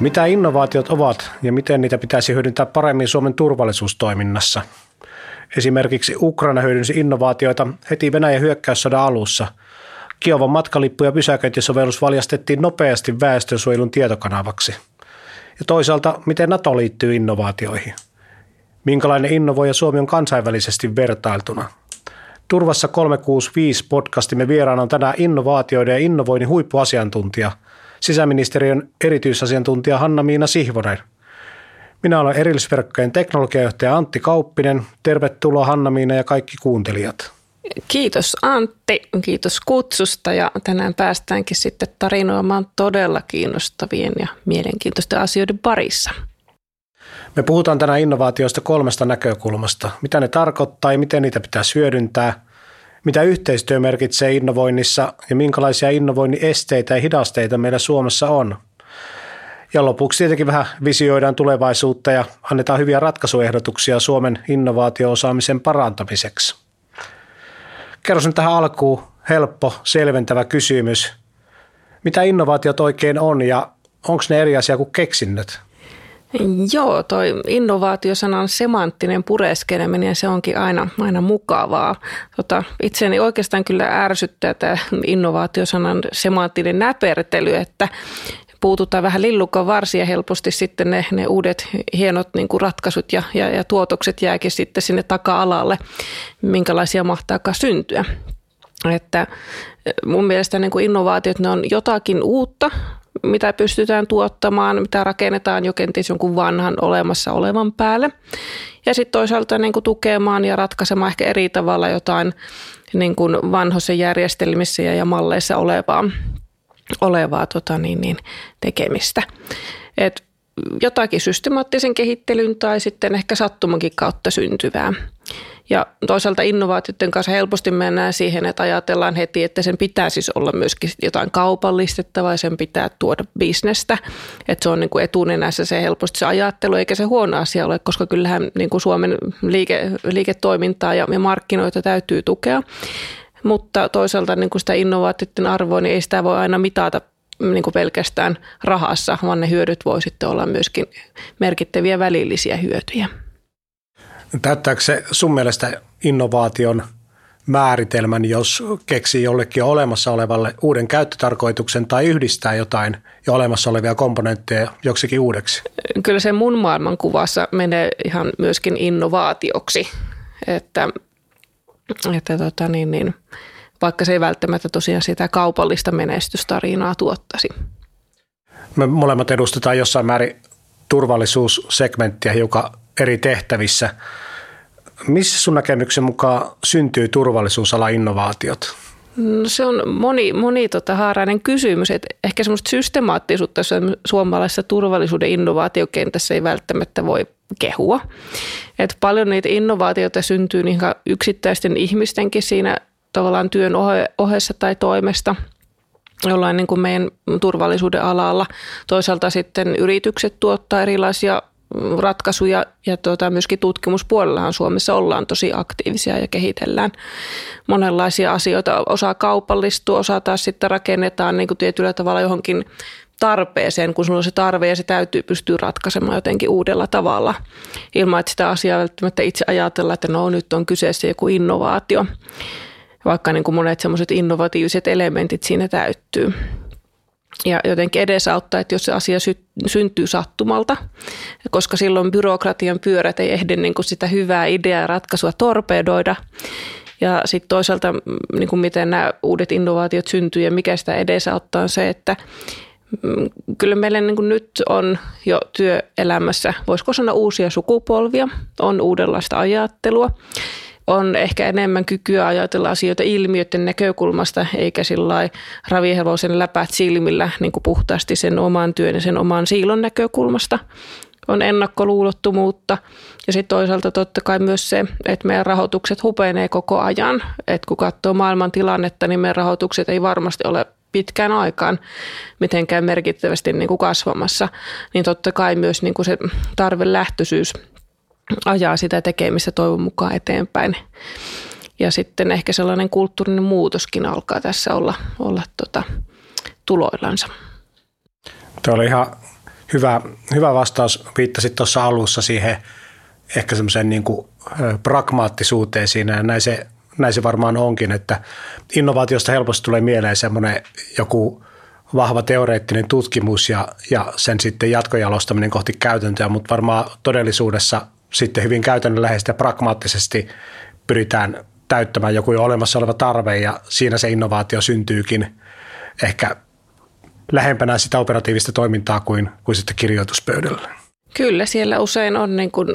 Mitä innovaatiot ovat ja miten niitä pitäisi hyödyntää paremmin Suomen turvallisuustoiminnassa? Esimerkiksi Ukraina hyödynsi innovaatioita heti Venäjän hyökkäyssodan alussa. Kiovan matkalippu- ja pysäköintisovellus valjastettiin nopeasti väestönsuojelun tietokanavaksi. Ja toisaalta, miten NATO liittyy innovaatioihin? Minkälainen innovoija Suomi on kansainvälisesti vertailtuna? Turvassa 365 podcastimme vieraana on tänään innovaatioiden ja innovoinnin huippuasiantuntija, sisäministeriön erityisasiantuntija Hanna-Miina Sihvonen. Minä olen erillisverkkojen teknologiajohtaja Antti Kauppinen. Tervetuloa Hanna-Miina ja kaikki kuuntelijat. Kiitos Antti, kiitos kutsusta ja tänään päästäänkin sitten tarinoimaan todella kiinnostavien ja mielenkiintoisten asioiden parissa. Me puhutaan tänään innovaatioista kolmesta näkökulmasta. Mitä ne tarkoittaa ja miten niitä pitää hyödyntää, mitä yhteistyö merkitsee innovoinnissa ja minkälaisia innovoinnin esteitä ja hidasteita meillä Suomessa on. Ja lopuksi tietenkin vähän visioidaan tulevaisuutta ja annetaan hyviä ratkaisuehdotuksia Suomen innovaatioosaamisen parantamiseksi. Kerro tähän alkuun helppo, selventävä kysymys. Mitä innovaatiot oikein on ja onko ne eri asia kuin keksinnöt? Joo, toi innovaatiosanan semanttinen pureskeleminen, se onkin aina, aina mukavaa. Tota, itseäni oikeastaan kyllä ärsyttää tämä innovaatiosanan semanttinen näpertely, että puututaan vähän lillukan varsia helposti sitten ne, ne uudet hienot niin kuin ratkaisut ja, ja, ja tuotokset jääkin sitten sinne taka-alalle, minkälaisia mahtaakaan syntyä. Että mun mielestä niin kuin innovaatiot, ne on jotakin uutta, mitä pystytään tuottamaan, mitä rakennetaan jo kenties jonkun vanhan olemassa olevan päälle. Ja sitten toisaalta niin kuin tukemaan ja ratkaisemaan ehkä eri tavalla jotain niin kuin vanhoissa järjestelmissä ja malleissa olevaa, olevaa tota niin, niin, tekemistä. Et jotakin systemaattisen kehittelyn tai sitten ehkä sattumankin kautta syntyvää. Ja toisaalta innovaatioiden kanssa helposti mennään siihen, että ajatellaan heti, että sen pitää siis olla myöskin jotain kaupallistettavaa sen pitää tuoda bisnestä. Että se on niin kuin etunenässä se helposti se ajattelu, eikä se huono asia ole, koska kyllähän niin kuin Suomen liike, liiketoimintaa ja, ja markkinoita täytyy tukea. Mutta toisaalta niin kuin sitä innovaatioiden arvoa, niin ei sitä voi aina mitata niin kuin pelkästään rahassa, vaan ne hyödyt voi sitten olla myöskin merkittäviä välillisiä hyötyjä. Täyttääkö se sun mielestä innovaation määritelmän, jos keksii jollekin olemassa olevalle uuden käyttötarkoituksen tai yhdistää jotain jo olemassa olevia komponentteja joksikin uudeksi? Kyllä se mun maailmankuvassa menee ihan myöskin innovaatioksi, että, että tota niin, niin, vaikka se ei välttämättä tosiaan sitä kaupallista menestystarinaa tuottaisi. Me molemmat edustetaan jossain määrin turvallisuussegmenttiä hiukan eri tehtävissä. Missä sun näkemyksen mukaan syntyy turvallisuusala innovaatiot? No se on moni, moni tota, haarainen kysymys, että ehkä semmoista systemaattisuutta suomalaisessa turvallisuuden innovaatiokentässä ei välttämättä voi kehua. Et paljon niitä innovaatioita syntyy niin yksittäisten ihmistenkin siinä tavallaan työn ohessa tai toimesta jollain niin kuin meidän turvallisuuden alalla. Toisaalta sitten yritykset tuottaa erilaisia ratkaisuja ja tuota, myöskin tutkimuspuolellahan Suomessa ollaan tosi aktiivisia ja kehitellään monenlaisia asioita. Osa kaupallistuu, osa taas sitten rakennetaan niin kuin tietyllä tavalla johonkin tarpeeseen, kun sulla on se tarve ja se täytyy pystyä ratkaisemaan jotenkin uudella tavalla. Ilman, että sitä asiaa välttämättä itse ajatella, että no nyt on kyseessä joku innovaatio, vaikka niin kuin monet semmoiset innovatiiviset elementit siinä täyttyy ja jotenkin edesauttaa, että jos se asia sy- syntyy sattumalta, koska silloin byrokratian pyörät ei ehdi niin kuin sitä hyvää ideaa ja ratkaisua torpedoida. Ja sitten toisaalta, mm, niin kuin miten nämä uudet innovaatiot syntyy ja mikä sitä edesauttaa on se, että mm, kyllä meillä niin kuin nyt on jo työelämässä, voisiko sanoa uusia sukupolvia, on uudenlaista ajattelua on ehkä enemmän kykyä ajatella asioita ilmiöiden näkökulmasta, eikä sillä ravihevosen läpät silmillä niin kuin puhtaasti sen oman työn ja sen oman siilon näkökulmasta. On ennakkoluulottomuutta ja sitten toisaalta totta kai myös se, että meidän rahoitukset hupenee koko ajan. Et kun katsoo maailman tilannetta, niin meidän rahoitukset ei varmasti ole pitkään aikaan mitenkään merkittävästi niin kuin kasvamassa, niin totta kai myös niin kuin se tarvelähtöisyys ajaa sitä tekemistä toivon mukaan eteenpäin. Ja sitten ehkä sellainen kulttuurinen muutoskin alkaa tässä olla, olla tota, tuloillansa. Tuo oli ihan Hyvä, hyvä vastaus. Viittasit tuossa alussa siihen ehkä semmoiseen niin kuin pragmaattisuuteen siinä ja näin se, näin se varmaan onkin, että innovaatiosta helposti tulee mieleen semmoinen joku vahva teoreettinen tutkimus ja, ja sen sitten jatkojalostaminen kohti käytäntöä, mutta varmaan todellisuudessa sitten hyvin käytännönläheisesti ja pragmaattisesti pyritään täyttämään joku jo olemassa oleva tarve ja siinä se innovaatio syntyykin ehkä lähempänä sitä operatiivista toimintaa kuin, kuin sitten kirjoituspöydällä. Kyllä, siellä usein on niin kuin,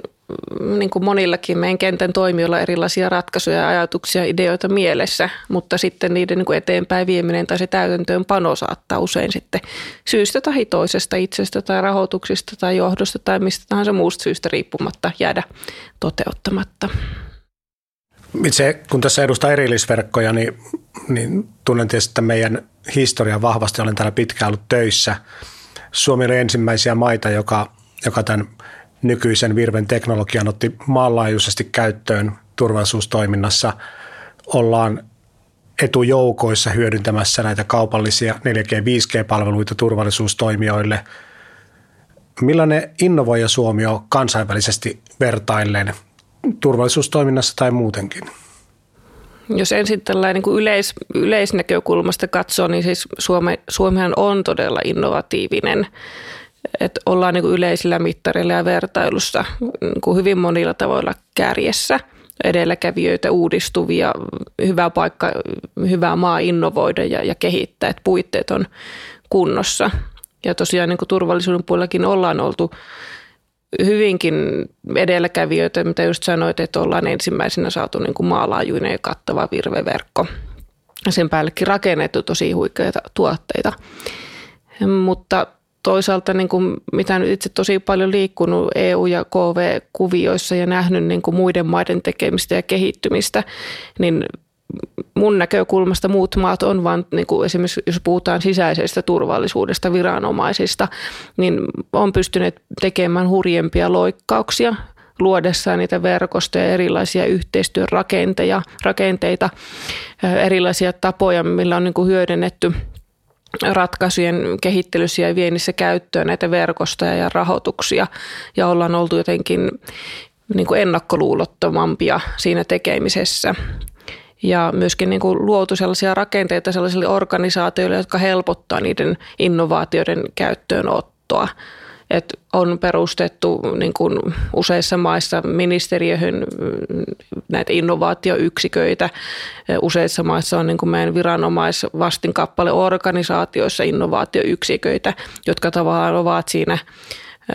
niin kuin monillakin meidän kentän toimijoilla erilaisia ratkaisuja, ajatuksia, ideoita mielessä, mutta sitten niiden niin kuin eteenpäin vieminen tai se täytäntöönpano saattaa usein sitten syystä tai toisesta itsestä tai rahoituksista tai johdosta tai mistä tahansa muusta syystä riippumatta jäädä toteuttamatta. Itse kun tässä edustaa erillisverkkoja, niin, niin tunnen tietysti meidän historian vahvasti. Olen täällä pitkään ollut töissä. Suomi oli ensimmäisiä maita, joka, joka tämän nykyisen Virven teknologian otti maanlaajuisesti käyttöön turvallisuustoiminnassa. Ollaan etujoukoissa hyödyntämässä näitä kaupallisia 4G- 5G-palveluita turvallisuustoimijoille. Millainen innovoija Suomi on kansainvälisesti vertaillen turvallisuustoiminnassa tai muutenkin? Jos ensin tällainen niin yleis, yleisnäkökulmasta katsoo, niin siis Suome, Suomihan on todella innovatiivinen. Että ollaan niin yleisillä mittarilla ja vertailussa niin kuin hyvin monilla tavoilla kärjessä edelläkävijöitä, uudistuvia, hyvä paikka, hyvä maa innovoida ja, ja kehittää, että puitteet on kunnossa. Ja tosiaan niin kuin turvallisuuden puolellakin ollaan oltu hyvinkin edelläkävijöitä, mitä just sanoit, että ollaan ensimmäisenä saatu niin kuin maalaajuinen ja kattava virveverkko. Sen päällekin rakennettu tosi huikeita tuotteita. Mutta toisaalta, niin kuin, mitä nyt itse tosi paljon liikkunut EU- ja KV-kuvioissa ja nähnyt niin kuin muiden maiden tekemistä ja kehittymistä, niin mun näkökulmasta muut maat on vain, niin kuin esimerkiksi jos puhutaan sisäisestä turvallisuudesta viranomaisista, niin on pystyneet tekemään hurjempia loikkauksia luodessaan niitä verkostoja, erilaisia yhteistyön rakenteita, rakenteita erilaisia tapoja, millä on niin kuin hyödynnetty ratkaisujen kehittelyssä ja viennissä käyttöön näitä verkostoja ja rahoituksia ja ollaan oltu jotenkin niin kuin ennakkoluulottomampia siinä tekemisessä ja myöskin niin kuin luotu sellaisia rakenteita sellaisille organisaatioille, jotka helpottaa niiden innovaatioiden käyttöönottoa. Et on perustettu niin kuin useissa maissa ministeriöhön näitä innovaatioyksiköitä. Useissa maissa on niin kuin meidän viranomaisvastinkappale organisaatioissa innovaatioyksiköitä, jotka tavallaan ovat siinä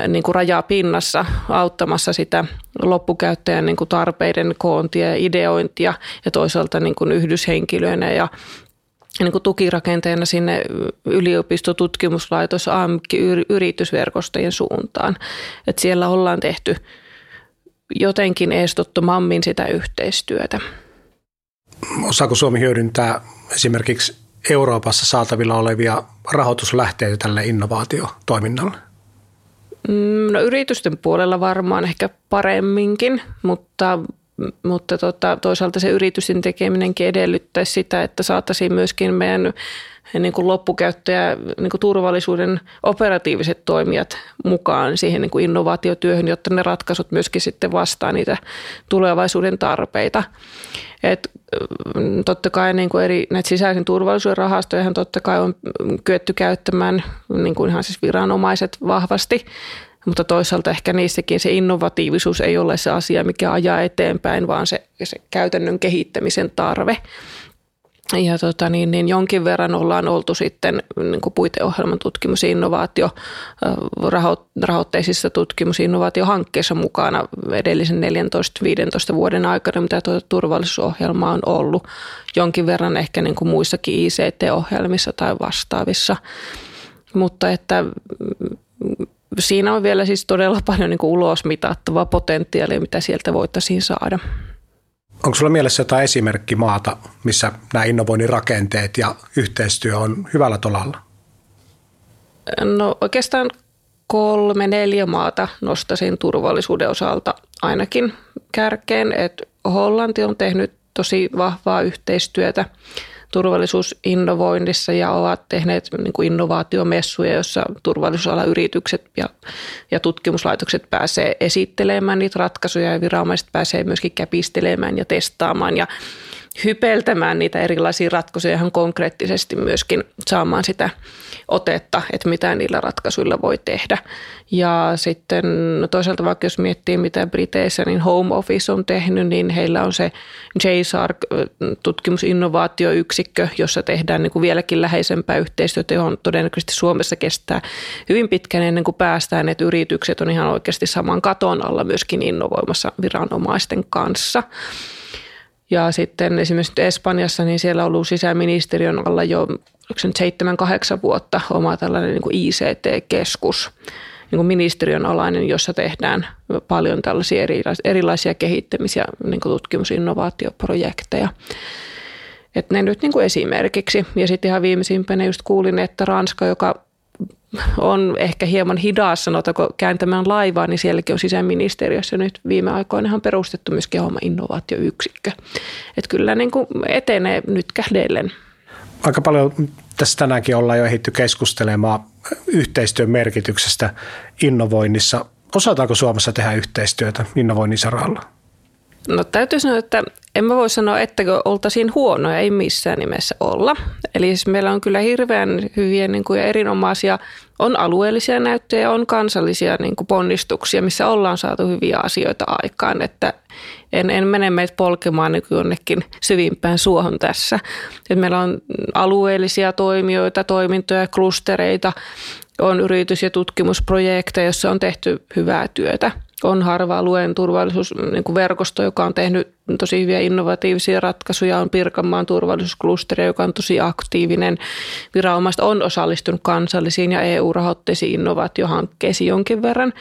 niin kuin rajapinnassa auttamassa sitä loppukäyttäjän niin kuin tarpeiden koontia ja ideointia ja toisaalta niin kuin yhdyshenkilöinä ja niin kuin tukirakenteena sinne yliopistotutkimuslaitos AMK-yritysverkostojen suuntaan. Että siellä ollaan tehty jotenkin estottomammin sitä yhteistyötä. Osaako Suomi hyödyntää esimerkiksi Euroopassa saatavilla olevia rahoituslähteitä tälle innovaatiotoiminnalle? Mm, no yritysten puolella varmaan ehkä paremminkin, mutta, mutta tota, toisaalta se yritysten tekeminenkin edellyttäisi sitä, että saataisiin myöskin meidän niin kuin loppukäyttäjä, niin kuin turvallisuuden operatiiviset toimijat mukaan siihen niin kuin innovaatiotyöhön, jotta ne ratkaisut myöskin sitten vastaa niitä tulevaisuuden tarpeita. Et, mm, totta kai niin kuin eri näitä sisäisen turvallisuuden rahastoja totta kai on kyetty käyttämään niin kuin ihan siis viranomaiset vahvasti, mutta toisaalta ehkä niissäkin se innovatiivisuus ei ole se asia, mikä ajaa eteenpäin, vaan se, se käytännön kehittämisen tarve. Ja tota, niin, niin jonkin verran ollaan oltu sitten niin kuin puiteohjelman tutkimus- ja innovaatio rahoitteisissa tutkimus- ja innovaatiohankkeissa mukana edellisen 14-15 vuoden aikana, mitä tuota turvallisuusohjelma on ollut. Jonkin verran ehkä niin kuin muissakin ICT-ohjelmissa tai vastaavissa. Mutta että mm, siinä on vielä siis todella paljon niin kuin ulosmitattavaa potentiaalia, mitä sieltä voitaisiin saada. Onko sulla mielessä jotain esimerkkimaata, missä nämä innovoinnin rakenteet ja yhteistyö on hyvällä tolalla? No oikeastaan kolme, neljä maata nostaisin turvallisuuden osalta ainakin kärkeen. Et Hollanti on tehnyt tosi vahvaa yhteistyötä turvallisuusinnovoinnissa ja ovat tehneet niin kuin innovaatiomessuja, joissa turvallisuusalayritykset ja, ja tutkimuslaitokset pääsee esittelemään niitä ratkaisuja ja viranomaiset pääsee myöskin käpistelemään ja testaamaan. Ja hypeltämään niitä erilaisia ratkaisuja ihan konkreettisesti myöskin saamaan sitä otetta, että mitä niillä ratkaisuilla voi tehdä. Ja sitten no toisaalta vaikka jos miettii, mitä Briteissä niin Home Office on tehnyt, niin heillä on se JSARC tutkimusinnovaatioyksikkö, jossa tehdään niin kuin vieläkin läheisempää yhteistyötä, johon todennäköisesti Suomessa kestää hyvin pitkään ennen kuin päästään, että yritykset on ihan oikeasti saman katon alla myöskin innovoimassa viranomaisten kanssa. Ja sitten esimerkiksi Espanjassa, niin siellä on ollut sisäministeriön alla jo 7-8 vuotta oma tällainen niin kuin ICT-keskus, niin kuin ministeriön alainen, jossa tehdään paljon tällaisia erilaisia kehittämis- ja niin kuin tutkimusinnovaatioprojekteja. Että ne nyt niin kuin esimerkiksi. Ja sitten ihan viimeisimpänä just kuulin, että Ranska, joka on ehkä hieman hidas, sanotaanko, kääntämään laivaa, niin sielläkin on sisäministeriössä nyt viime aikoina on perustettu myöskin oma innovaatioyksikkö. Että kyllä niin kuin etenee nyt kähdellen. Aika paljon tässä tänäänkin ollaan jo ehditty keskustelemaan yhteistyön merkityksestä innovoinnissa. Osataanko Suomessa tehdä yhteistyötä innovoinnin saralla? No täytyy sanoa, että en mä voi sanoa, että oltaisiin huonoja, ei missään nimessä olla. Eli siis meillä on kyllä hirveän hyviä niin kuin, ja erinomaisia, on alueellisia näyttöjä, on kansallisia niin kuin, ponnistuksia, missä ollaan saatu hyviä asioita aikaan. Että en, en mene meitä polkemaan niin jonnekin syvimpään suohon tässä. Et meillä on alueellisia toimijoita, toimintoja, klustereita, on yritys- ja tutkimusprojekteja, joissa on tehty hyvää työtä – on harva-alueen turvallisuusverkosto, niin joka on tehnyt tosi hyviä innovatiivisia ratkaisuja. On Pirkanmaan turvallisuusklusteri, joka on tosi aktiivinen. Viranomaiset on osallistunut kansallisiin ja EU-rahoitteisiin innovaatiohankkeisiin jonkin verran.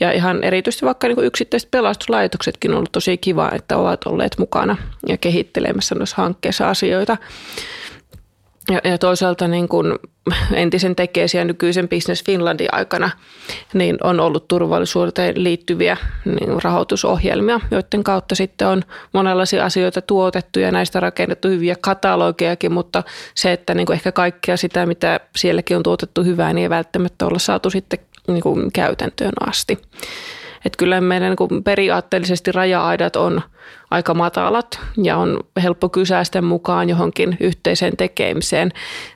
Ja ihan erityisesti vaikka niin yksittäiset pelastuslaitoksetkin on ollut tosi kiva, että ovat olleet mukana ja kehittelemässä noissa hankkeissa asioita. Ja, ja toisaalta niin kuin entisen tekeesi ja nykyisen Business Finlandin aikana niin on ollut turvallisuuteen liittyviä niin rahoitusohjelmia, joiden kautta sitten on monenlaisia asioita tuotettu ja näistä rakennettu hyviä katalogejakin, mutta se, että niin kuin ehkä kaikkea sitä, mitä sielläkin on tuotettu hyvää, niin ei välttämättä olla saatu sitten niin kuin käytäntöön asti. Että kyllä meidän niin periaatteellisesti raja-aidat on aika matalat ja on helppo kysäistä mukaan johonkin yhteiseen tekemiseen,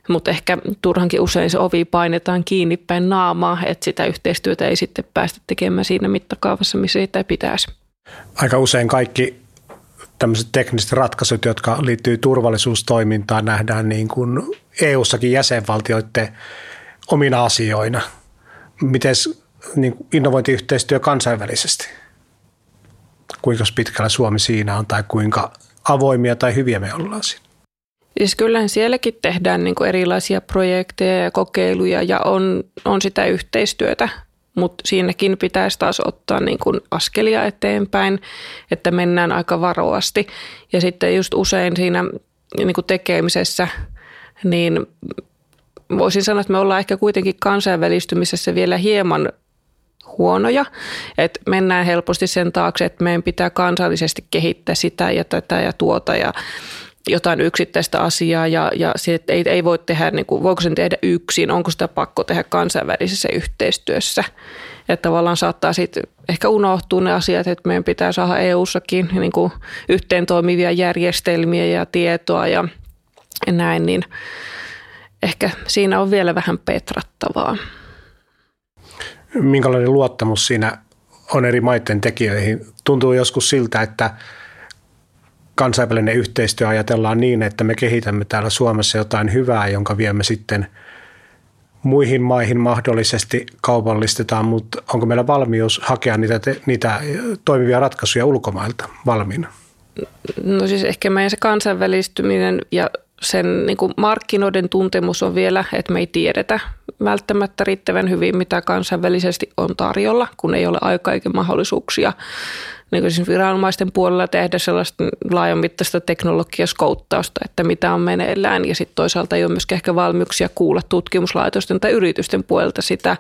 mutta ehkä turhankin usein se ovi painetaan kiinni päin naamaa, että sitä yhteistyötä ei sitten päästä tekemään siinä mittakaavassa, missä sitä pitäisi. Aika usein kaikki tämmöiset tekniset ratkaisut, jotka liittyy turvallisuustoimintaan, nähdään niin kuin EU-sakin jäsenvaltioiden omina asioina. Miten niin innovointiyhteistyö kansainvälisesti? Kuinka pitkällä Suomi siinä on tai kuinka avoimia tai hyviä me ollaan siinä? Siis kyllähän sielläkin tehdään niin erilaisia projekteja ja kokeiluja ja on, on sitä yhteistyötä, mutta siinäkin pitäisi taas ottaa niin kuin askelia eteenpäin, että mennään aika varovasti. Ja sitten just usein siinä niin kuin tekemisessä, niin voisin sanoa, että me ollaan ehkä kuitenkin kansainvälistymisessä vielä hieman huonoja. Et mennään helposti sen taakse, että meidän pitää kansallisesti kehittää sitä ja tätä ja tuota ja jotain yksittäistä asiaa ja, ja se, ei, ei voi tehdä, niin kuin, voiko sen tehdä yksin, onko sitä pakko tehdä kansainvälisessä yhteistyössä. Että tavallaan saattaa sitten ehkä unohtua ne asiat, että meidän pitää saada EU-sakin niin kuin yhteen toimivia järjestelmiä ja tietoa ja näin, niin ehkä siinä on vielä vähän petrattavaa minkälainen luottamus siinä on eri maiden tekijöihin. Tuntuu joskus siltä, että kansainvälinen yhteistyö ajatellaan niin, että me kehitämme täällä Suomessa jotain hyvää, jonka viemme sitten muihin maihin mahdollisesti kaupallistetaan, mutta onko meillä valmius hakea niitä, niitä toimivia ratkaisuja ulkomailta valmiina? No siis ehkä meidän se kansainvälistyminen ja sen niin kuin markkinoiden tuntemus on vielä, että me ei tiedetä välttämättä riittävän hyvin, mitä kansainvälisesti on tarjolla, kun ei ole aikaa eikä mahdollisuuksia niin kuin siis viranomaisten puolella tehdä sellaista laajamittaista teknologiaskouttausta, että mitä on meneillään. Ja sitten toisaalta ei ole myöskään ehkä valmiuksia kuulla tutkimuslaitosten tai yritysten puolelta sitä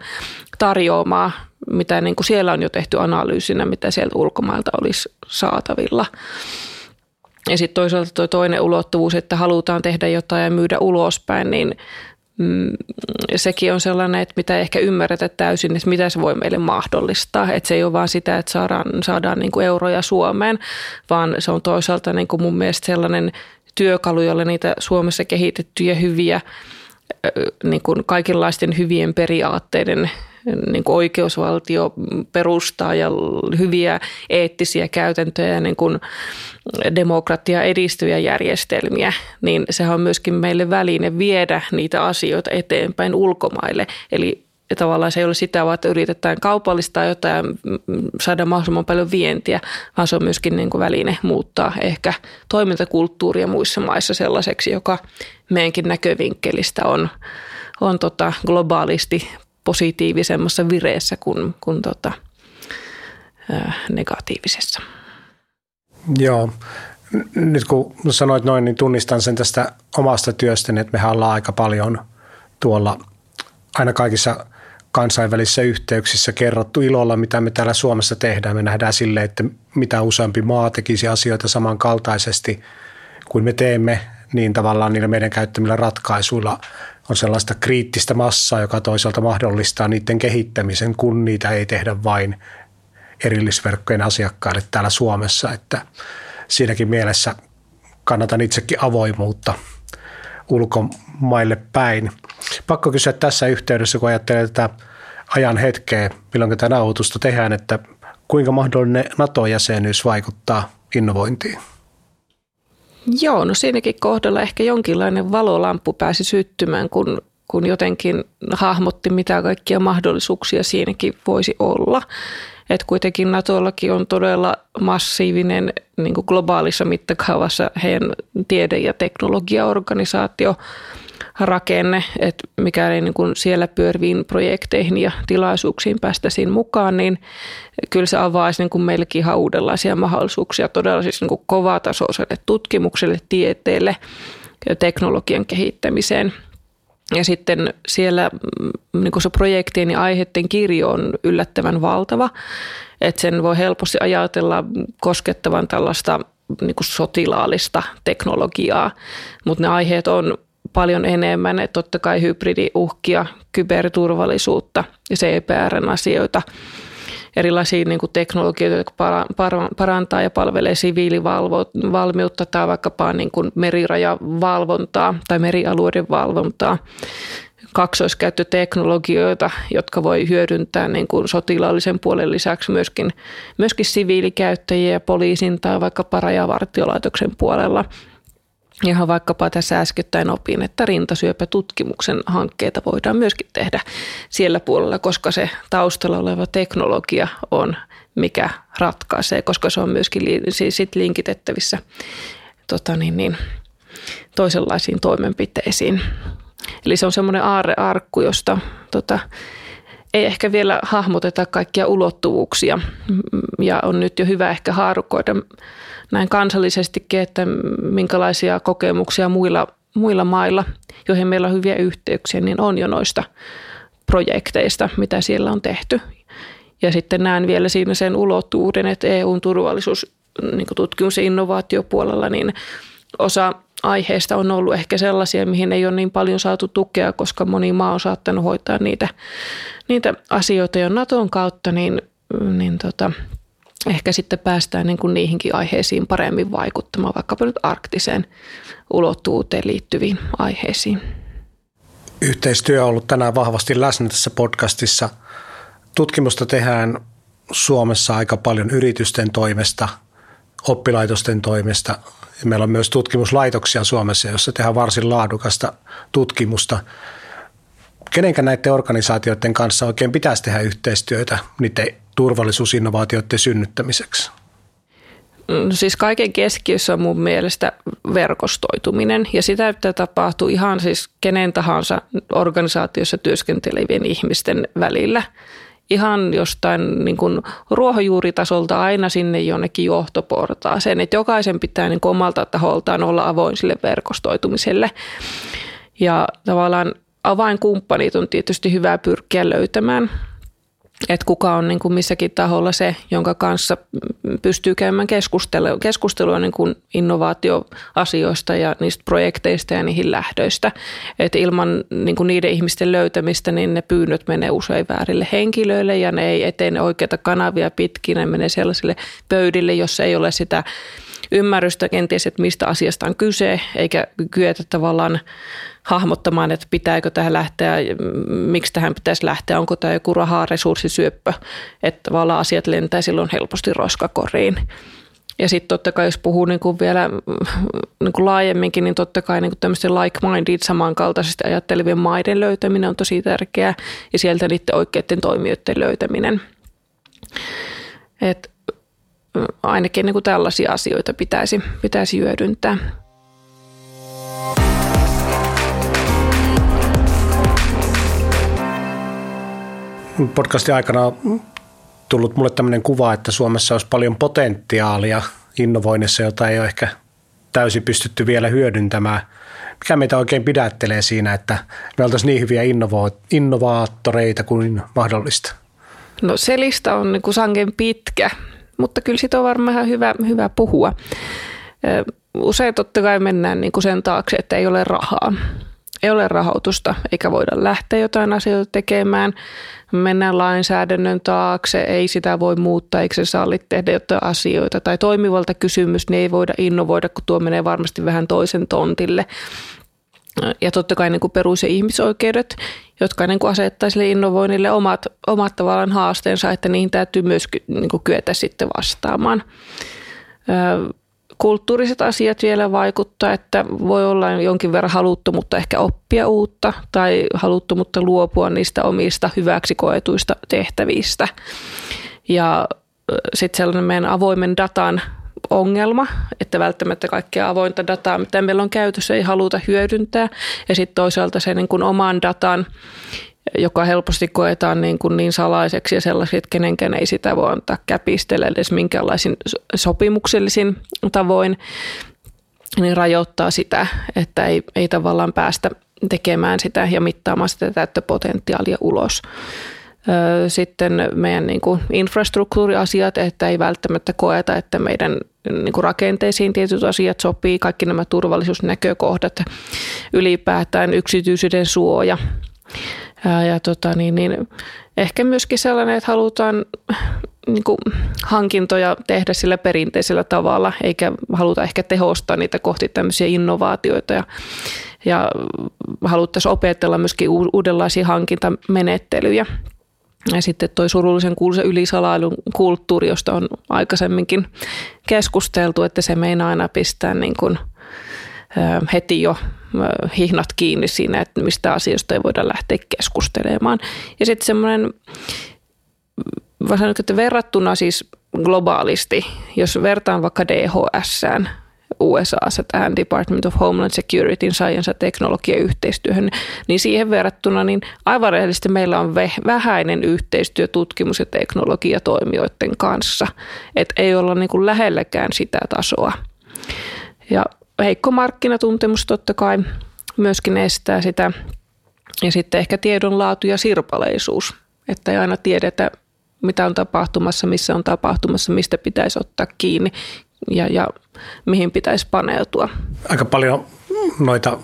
tarjoamaa, mitä niin kuin siellä on jo tehty analyysinä, mitä sieltä ulkomailta olisi saatavilla. Ja sitten toisaalta tuo toinen ulottuvuus, että halutaan tehdä jotain ja myydä ulospäin, niin mm, sekin on sellainen, että mitä ei ehkä ymmärretä täysin, että mitä se voi meille mahdollistaa. Että se ei ole vaan sitä, että saadaan, saadaan niin kuin euroja Suomeen, vaan se on toisaalta niin kuin mun mielestä sellainen työkalu, jolla niitä Suomessa kehitettyjä hyviä niin kuin kaikenlaisten hyvien periaatteiden niin kuin oikeusvaltio perustaa ja hyviä eettisiä käytäntöjä ja niin demokratia edistyjä järjestelmiä, niin sehän on myöskin meille väline viedä niitä asioita eteenpäin ulkomaille. Eli tavallaan se ei ole sitä, vaan että yritetään kaupallistaa jotain ja saada mahdollisimman paljon vientiä, vaan se on myöskin niin kuin väline muuttaa ehkä toimintakulttuuria muissa maissa sellaiseksi, joka meidänkin näkövinkkelistä on, on tota globaalisti positiivisemmassa vireessä kuin, kuin tota, negatiivisessa. Joo. Nyt kun sanoit noin, niin tunnistan sen tästä omasta työstäni, että mehän ollaan aika paljon tuolla aina kaikissa kansainvälisissä yhteyksissä kerrottu ilolla, mitä me täällä Suomessa tehdään. Me nähdään sille, että mitä useampi maa tekisi asioita samankaltaisesti kuin me teemme, niin tavallaan niillä meidän käyttämillä ratkaisuilla on sellaista kriittistä massaa, joka toisaalta mahdollistaa niiden kehittämisen, kun niitä ei tehdä vain erillisverkkojen asiakkaille täällä Suomessa. Että siinäkin mielessä kannatan itsekin avoimuutta ulkomaille päin. Pakko kysyä tässä yhteydessä, kun ajattelee tätä ajan hetkeä, milloin tämä nauhoitusta tehdään, että kuinka mahdollinen NATO-jäsenyys vaikuttaa innovointiin? Joo, no siinäkin kohdalla ehkä jonkinlainen valolamppu pääsi syttymään, kun, kun jotenkin hahmotti, mitä kaikkia mahdollisuuksia siinäkin voisi olla. Et kuitenkin NATOllakin on todella massiivinen niin globaalissa mittakaavassa heidän tiede- ja teknologiaorganisaatio rakenne, että mikäli niin kuin siellä pyöriviin projekteihin ja tilaisuuksiin päästäisiin mukaan, niin kyllä se avaisi niin kuin meillekin ihan uudenlaisia mahdollisuuksia todella siis niin kovatasoiselle tutkimukselle, tieteelle ja teknologian kehittämiseen. Ja sitten siellä mm, niin kuin se projektien ja aiheiden kirjo on yllättävän valtava, että sen voi helposti ajatella koskettavan tällaista niin kuin sotilaallista teknologiaa, mutta ne aiheet on paljon enemmän, että totta kai hybridiuhkia, kyberturvallisuutta ja CPRn asioita, erilaisia niin kuin teknologioita, jotka parantaa ja palvelee siviilivalmiutta tai vaikkapa niin kuin merirajavalvontaa tai merialueiden valvontaa kaksoiskäyttöteknologioita, jotka voi hyödyntää niin kuin sotilaallisen puolen lisäksi myöskin, myöskin siviilikäyttäjiä ja poliisin tai vaikkapa rajavartiolaitoksen puolella – Ihan vaikkapa tässä äskettäin opin, että rintasyöpätutkimuksen hankkeita voidaan myöskin tehdä siellä puolella, koska se taustalla oleva teknologia on mikä ratkaisee, koska se on myöskin sit linkitettävissä tota niin, niin, toisenlaisiin toimenpiteisiin. Eli se on semmoinen aarrearkku, josta tota, ei ehkä vielä hahmoteta kaikkia ulottuvuuksia ja on nyt jo hyvä ehkä haarukoida näin kansallisestikin, että minkälaisia kokemuksia muilla, muilla mailla, joihin meillä on hyviä yhteyksiä, niin on jo noista projekteista, mitä siellä on tehty. Ja sitten näen vielä siinä sen ulottuvuuden, että EUn turvallisuus niin tutkimus- ja innovaatiopuolella, niin osa aiheista on ollut ehkä sellaisia, mihin ei ole niin paljon saatu tukea, koska moni maa on saattanut hoitaa niitä, niitä asioita jo Naton kautta, niin, niin tota, ehkä sitten päästään niin kuin niihinkin aiheisiin paremmin vaikuttamaan, vaikkapa nyt arktiseen ulottuvuuteen liittyviin aiheisiin. Yhteistyö on ollut tänään vahvasti läsnä tässä podcastissa. Tutkimusta tehdään Suomessa aika paljon yritysten toimesta, oppilaitosten toimesta. Meillä on myös tutkimuslaitoksia Suomessa, joissa tehdään varsin laadukasta tutkimusta. Kenenkä näiden organisaatioiden kanssa oikein pitäisi tehdä yhteistyötä niiden turvallisuusinnovaatioiden synnyttämiseksi? No siis kaiken keskiössä on mun mielestä verkostoituminen ja sitä, että tapahtuu ihan siis kenen tahansa organisaatiossa työskentelevien ihmisten välillä. Ihan jostain niin kuin ruohonjuuritasolta aina sinne jonnekin johtoportaaseen, että jokaisen pitää niin kuin omalta taholtaan olla avoin sille verkostoitumiselle. Ja tavallaan avainkumppanit on tietysti hyvä pyrkiä löytämään – että kuka on niin kuin missäkin taholla se, jonka kanssa pystyy käymään keskustelua, keskustelua niin kuin innovaatioasioista ja niistä projekteista ja niihin lähdöistä. Et ilman niin kuin niiden ihmisten löytämistä, niin ne pyynnöt menee usein väärille henkilöille ja ne ei etene oikeita kanavia pitkin, ne menee sellaisille pöydille, jossa ei ole sitä ymmärrystä kenties, että mistä asiasta on kyse, eikä kyetä tavallaan hahmottamaan, että pitääkö tähän lähteä, miksi tähän pitäisi lähteä, onko tämä joku rahaa resurssisyöppö, että tavallaan asiat lentää silloin helposti roskakoriin. Ja sitten totta kai, jos puhuu niin kuin vielä niin kuin laajemminkin, niin totta kai niin kuin tämmöisten like-minded samankaltaisesti ajattelevien maiden löytäminen on tosi tärkeää ja sieltä niiden oikeiden toimijoiden löytäminen. Et ainakin niin kuin tällaisia asioita pitäisi, pitäisi hyödyntää. Podcastin aikana tullut mulle tämmöinen kuva, että Suomessa olisi paljon potentiaalia innovoinnissa, jota ei ole ehkä täysin pystytty vielä hyödyntämään. Mikä meitä oikein pidättelee siinä, että me oltaisiin niin hyviä innovaattoreita kuin mahdollista? No se lista on niin kuin sangen pitkä mutta kyllä siitä on varmaan hyvä, hyvä puhua. Usein totta kai mennään niin kuin sen taakse, että ei ole rahaa. Ei ole rahoitusta, eikä voida lähteä jotain asioita tekemään. Mennään lainsäädännön taakse, ei sitä voi muuttaa, eikö se salli tehdä jotain asioita. Tai toimivalta kysymys, niin ei voida innovoida, kun tuo menee varmasti vähän toisen tontille ja totta kai niin kuin perus- ja ihmisoikeudet, jotka niin kuin asettaa sille innovoinnille omat, omat tavallaan haasteensa, että niihin täytyy myös niin kuin kyetä sitten vastaamaan. Kulttuuriset asiat vielä vaikuttaa, että voi olla jonkin verran haluttomuutta ehkä oppia uutta tai haluttomuutta luopua niistä omista hyväksi koetuista tehtävistä. Ja sitten sellainen meidän avoimen datan ongelma, että välttämättä kaikkea avointa dataa, mitä meillä on käytössä, ei haluta hyödyntää. Ja sitten toisaalta se niin kuin oman datan, joka helposti koetaan niin, kuin niin salaiseksi ja sellaiset, kenenkään ei sitä voi antaa käpistellä edes minkäänlaisin sopimuksellisin tavoin, niin rajoittaa sitä, että ei, ei tavallaan päästä tekemään sitä ja mittaamaan sitä täyttä potentiaalia ulos sitten meidän niin kuin infrastruktuuriasiat, että ei välttämättä koeta, että meidän niin kuin rakenteisiin tietyt asiat sopii, kaikki nämä turvallisuusnäkökohdat, ylipäätään yksityisyyden suoja. Ja, ja tota, niin, niin, ehkä myöskin sellainen, että halutaan niin kuin hankintoja tehdä sillä perinteisellä tavalla, eikä haluta ehkä tehostaa niitä kohti tämmöisiä innovaatioita ja, ja haluttaisiin opetella myöskin uudenlaisia hankintamenettelyjä. Ja sitten tuo surullisen kuuluisen ylisalailun kulttuuri, josta on aikaisemminkin keskusteltu, että se meinaa aina pistää niin kuin heti jo hihnat kiinni siinä, että mistä asioista ei voida lähteä keskustelemaan. Ja sitten semmoinen, että verrattuna siis globaalisti, jos vertaan vaikka DHSään, USAssa tähän Department of Homeland Security Science ja teknologiayhteistyöhön, niin siihen verrattuna niin aivan rehellisesti meillä on vähäinen yhteistyö tutkimus- ja teknologiatoimijoiden kanssa. Että ei olla niin kuin lähelläkään sitä tasoa. Ja heikko markkinatuntemus totta kai myöskin estää sitä. Ja sitten ehkä tiedonlaatu ja sirpaleisuus, että ei aina tiedetä, mitä on tapahtumassa, missä on tapahtumassa, mistä pitäisi ottaa kiinni ja, ja mihin pitäisi paneutua. Aika paljon noita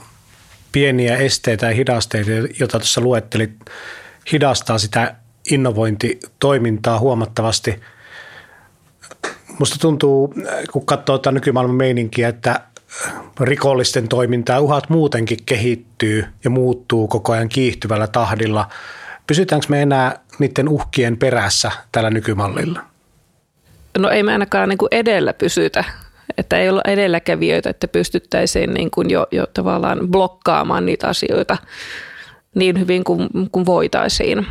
pieniä esteitä ja hidasteita, joita tuossa luettelit, hidastaa sitä innovointitoimintaa huomattavasti. Musta tuntuu, kun katsoo tätä nykymaailman meininkiä, että rikollisten toiminta ja uhat muutenkin kehittyy ja muuttuu koko ajan kiihtyvällä tahdilla. Pysytäänkö me enää niiden uhkien perässä tällä nykymallilla? no ei me ainakaan niin kuin edellä pysytä, että ei olla edelläkävijöitä, että pystyttäisiin niin kuin jo, jo tavallaan blokkaamaan niitä asioita niin hyvin kuin, kuin voitaisiin.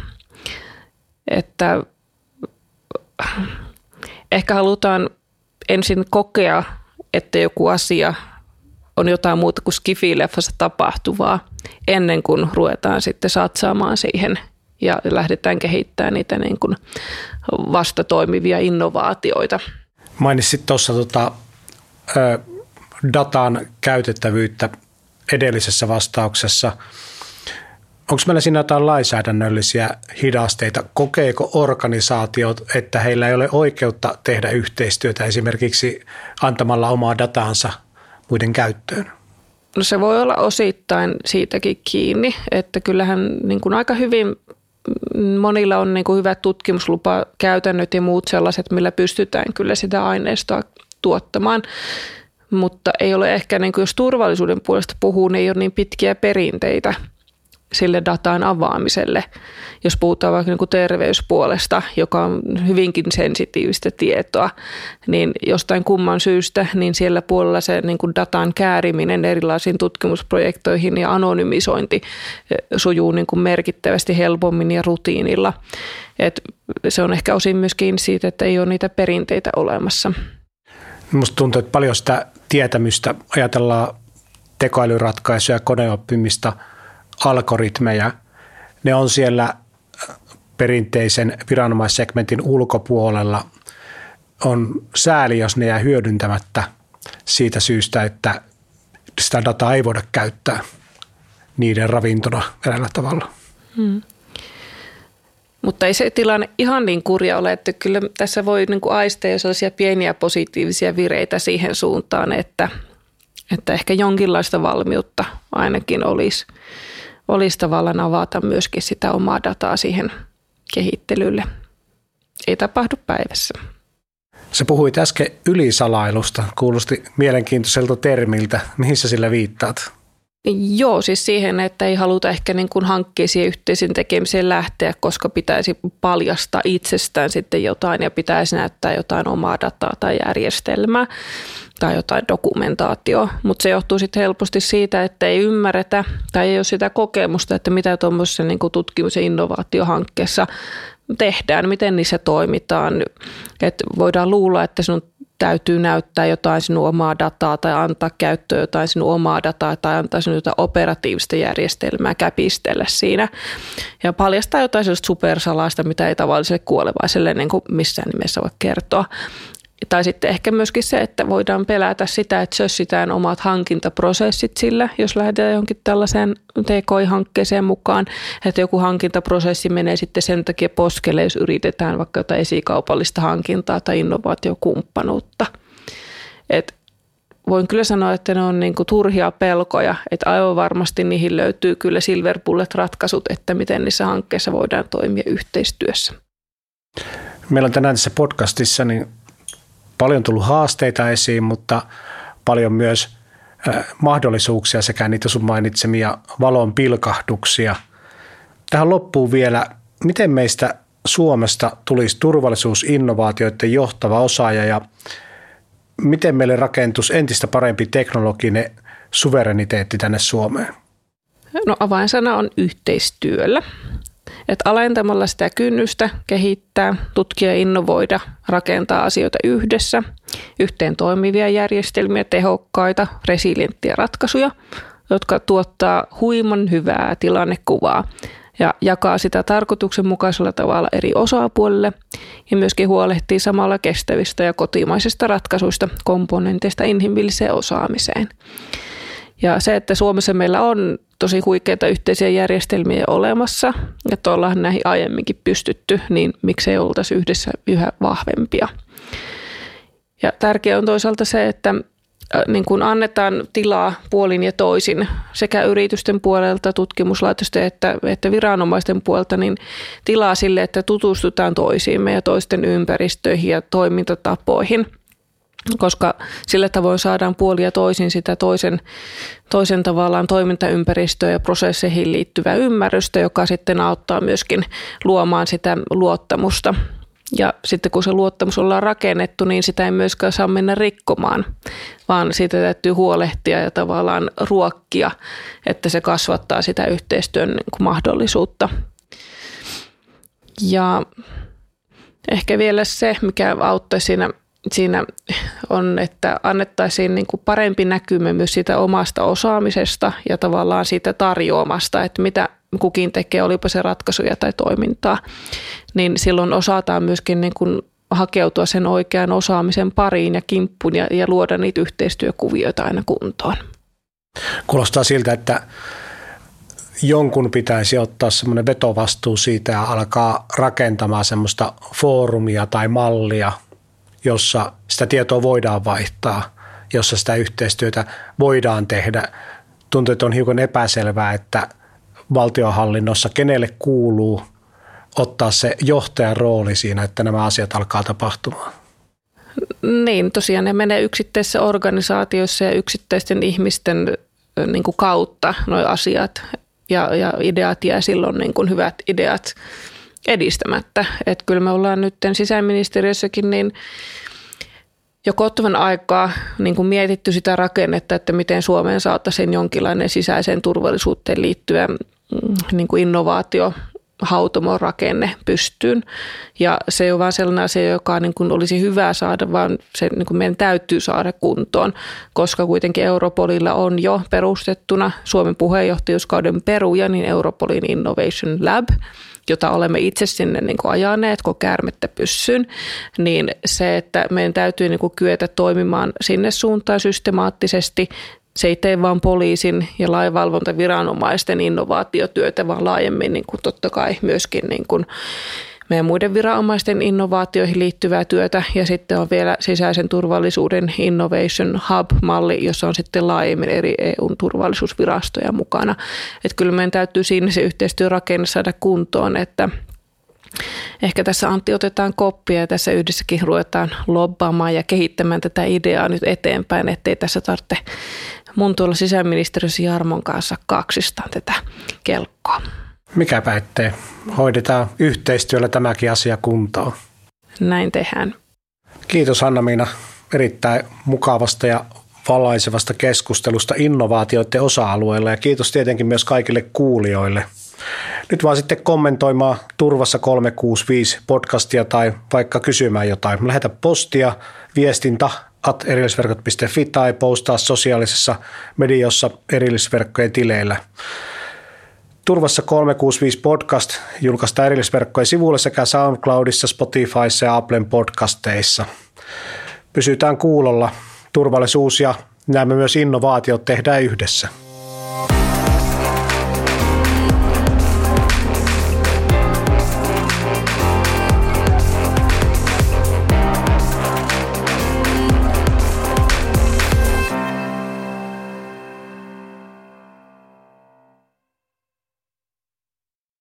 Että ehkä halutaan ensin kokea, että joku asia on jotain muuta kuin skifileffassa tapahtuvaa, ennen kuin ruvetaan sitten satsaamaan siihen ja lähdetään kehittämään niitä niin kuin vasta toimivia innovaatioita. Mainitsit tuossa tota, datan käytettävyyttä edellisessä vastauksessa. Onko meillä siinä jotain lainsäädännöllisiä hidasteita? Kokeeko organisaatiot, että heillä ei ole oikeutta tehdä yhteistyötä esimerkiksi antamalla omaa dataansa muiden käyttöön? No se voi olla osittain siitäkin kiinni, että kyllähän niin kuin aika hyvin monilla on niin kuin hyvät tutkimuslupakäytännöt ja muut sellaiset, millä pystytään kyllä sitä aineistoa tuottamaan. Mutta ei ole ehkä, niin kuin jos turvallisuuden puolesta puhuu, niin ei ole niin pitkiä perinteitä – sille datan avaamiselle. Jos puhutaan vaikka niin kuin terveyspuolesta, joka on hyvinkin sensitiivistä tietoa, niin jostain kumman syystä, niin siellä puolella se niin kuin datan kääriminen erilaisiin tutkimusprojektoihin ja anonymisointi eh, sujuu niin kuin merkittävästi helpommin ja rutiinilla. Et se on ehkä osin myöskin siitä, että ei ole niitä perinteitä olemassa. Minusta tuntuu, että paljon sitä tietämystä ajatellaan tekoälyratkaisuja, koneoppimista – algoritmeja. Ne on siellä perinteisen viranomaissegmentin ulkopuolella. On sääli, jos ne jää hyödyntämättä siitä syystä, että sitä dataa ei voida käyttää niiden ravintona eräällä tavalla. Hmm. Mutta ei se tilanne ihan niin kurja ole, että kyllä tässä voi niin kuin aistea sellaisia pieniä positiivisia vireitä siihen suuntaan, että, että ehkä jonkinlaista valmiutta ainakin olisi olisi tavallaan avata myöskin sitä omaa dataa siihen kehittelylle. Ei tapahdu päivässä. Sä puhuit äsken ylisalailusta. Kuulosti mielenkiintoiselta termiltä. Mihin sä sillä viittaat? Joo, siis siihen, että ei haluta ehkä niin kuin hankkeisiin yhteisen tekemiseen lähteä, koska pitäisi paljastaa itsestään sitten jotain ja pitäisi näyttää jotain omaa dataa tai järjestelmää tai jotain dokumentaatioa, mutta se johtuu sitten helposti siitä, että ei ymmärretä tai ei ole sitä kokemusta, että mitä tuommoisessa niin tutkimus- ja innovaatiohankkeessa tehdään, miten niissä toimitaan. Et voidaan luulla, että sinun täytyy näyttää jotain sinun omaa dataa tai antaa käyttöön jotain sinun omaa dataa tai antaa sinun jotain operatiivista järjestelmää käpistellä siinä ja paljastaa jotain sellaista supersalaista, mitä ei tavalliselle kuolevaiselle niin kuin missään nimessä voi kertoa. Tai sitten ehkä myöskin se, että voidaan pelätä sitä, että sössitään omat hankintaprosessit sillä, jos lähdetään johonkin tällaiseen TKI-hankkeeseen mukaan, että joku hankintaprosessi menee sitten sen takia poskelle, jos yritetään vaikka jotain esikaupallista hankintaa tai innovaatiokumppanuutta. Et voin kyllä sanoa, että ne on niinku turhia pelkoja, että aivan varmasti niihin löytyy kyllä silver bullet ratkaisut, että miten niissä hankkeissa voidaan toimia yhteistyössä. Meillä on tänään tässä podcastissa niin paljon tullut haasteita esiin, mutta paljon myös mahdollisuuksia sekä niitä sun mainitsemia valon pilkahduksia. Tähän loppuu vielä, miten meistä Suomesta tulisi turvallisuusinnovaatioiden johtava osaaja ja miten meille rakentuisi entistä parempi teknologinen suvereniteetti tänne Suomeen? No avainsana on yhteistyöllä. Että alentamalla sitä kynnystä kehittää, tutkia, innovoida, rakentaa asioita yhdessä, yhteen toimivia järjestelmiä, tehokkaita, resilienttiä ratkaisuja, jotka tuottaa huiman hyvää tilannekuvaa ja jakaa sitä tarkoituksenmukaisella tavalla eri osapuolille ja myöskin huolehtii samalla kestävistä ja kotimaisista ratkaisuista komponenteista inhimilliseen osaamiseen. Ja se, että Suomessa meillä on tosi huikeita yhteisiä järjestelmiä olemassa, että ollaan näihin aiemminkin pystytty, niin miksei oltaisi yhdessä yhä vahvempia. Ja tärkeää on toisaalta se, että niin kun annetaan tilaa puolin ja toisin sekä yritysten puolelta, tutkimuslaitosten että, että viranomaisten puolelta, niin tilaa sille, että tutustutaan toisiimme ja toisten ympäristöihin ja toimintatapoihin – koska sillä tavoin saadaan puolia toisin sitä toisen, toisen tavallaan toimintaympäristöön ja prosesseihin liittyvää ymmärrystä, joka sitten auttaa myöskin luomaan sitä luottamusta. Ja sitten kun se luottamus ollaan rakennettu, niin sitä ei myöskään saa mennä rikkomaan, vaan siitä täytyy huolehtia ja tavallaan ruokkia, että se kasvattaa sitä yhteistyön niin mahdollisuutta. Ja ehkä vielä se, mikä auttaisi siinä siinä on, että annettaisiin niin kuin parempi näkymä myös siitä omasta osaamisesta ja tavallaan siitä tarjoamasta, että mitä kukin tekee, olipa se ratkaisuja tai toimintaa, niin silloin osataan myöskin niin kuin hakeutua sen oikean osaamisen pariin ja kimppuun ja, ja luoda niitä yhteistyökuvioita aina kuntoon. Kuulostaa siltä, että jonkun pitäisi ottaa semmoinen vetovastuu siitä ja alkaa rakentamaan semmoista foorumia tai mallia, jossa sitä tietoa voidaan vaihtaa, jossa sitä yhteistyötä voidaan tehdä. Tuntuu, että on hiukan epäselvää, että valtiohallinnossa kenelle kuuluu ottaa se johtajan rooli siinä, että nämä asiat alkaa tapahtumaan. Niin, tosiaan ne menee yksittäisissä organisaatioissa ja yksittäisten ihmisten niin kuin kautta nuo asiat ja, ja ideat jää silloin niin kuin hyvät ideat edistämättä. Että kyllä me ollaan nyt sisäministeriössäkin niin jo kotvan aikaa niin kuin mietitty sitä rakennetta, että miten Suomeen saataisiin jonkinlainen sisäiseen turvallisuuteen liittyen mm, niin kuin innovaatio hautomon rakenne pystyyn. Ja se ei ole vain sellainen asia, joka niin kuin olisi hyvä saada, vaan se niin kuin meidän täytyy saada kuntoon, koska kuitenkin Europolilla on jo perustettuna Suomen puheenjohtajuuskauden peruja, niin Europolin Innovation Lab, jota olemme itse sinne niin kuin ajaneet, kun käärmettä pyssyn, niin se, että meidän täytyy niin kuin kyetä toimimaan sinne suuntaan systemaattisesti, se ei tee vain poliisin ja lainvalvontaviranomaisten innovaatiotyötä, vaan laajemmin niin kuin totta kai myöskin niin kuin meidän muiden viranomaisten innovaatioihin liittyvää työtä ja sitten on vielä sisäisen turvallisuuden Innovation Hub-malli, jossa on sitten laajemmin eri EUn turvallisuusvirastoja mukana. Että kyllä meidän täytyy siinä se yhteistyörakenne saada kuntoon, että Ehkä tässä Antti otetaan koppia ja tässä yhdessäkin ruvetaan lobbaamaan ja kehittämään tätä ideaa nyt eteenpäin, ettei tässä tarvitse mun tuolla sisäministeriössä Jarmon kanssa kaksistaan tätä kelkkoa. Mikä ettei. Hoidetaan yhteistyöllä tämäkin asia kuntoon. Näin tehdään. Kiitos Hanna-Miina erittäin mukavasta ja valaisevasta keskustelusta innovaatioiden osa-alueella ja kiitos tietenkin myös kaikille kuulijoille. Nyt vaan sitten kommentoimaan Turvassa 365 podcastia tai vaikka kysymään jotain. Lähetä postia, viestintä at erillisverkot.fi tai postaa sosiaalisessa mediossa erillisverkkojen tileillä. Turvassa 365 podcast julkaistaan erillisverkkojen sivuilla sekä SoundCloudissa, Spotifyssa ja Applen podcasteissa. Pysytään kuulolla. Turvallisuus ja nämä myös innovaatiot tehdään yhdessä.